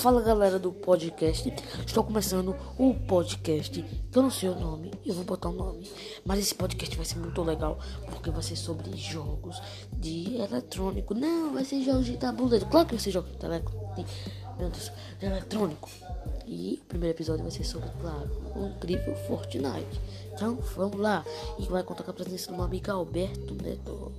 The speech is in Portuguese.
Fala galera do podcast, estou começando o podcast, que eu não sei o nome, eu vou botar o nome, mas esse podcast vai ser muito legal, porque vai ser sobre jogos de eletrônico, não, vai ser jogos de tabuleiro, claro que vai ser jogos de, tele... de eletrônico, e o primeiro episódio vai ser sobre, claro, o incrível Fortnite, então vamos lá, e vai contar com a presença do meu amigo Alberto Neto.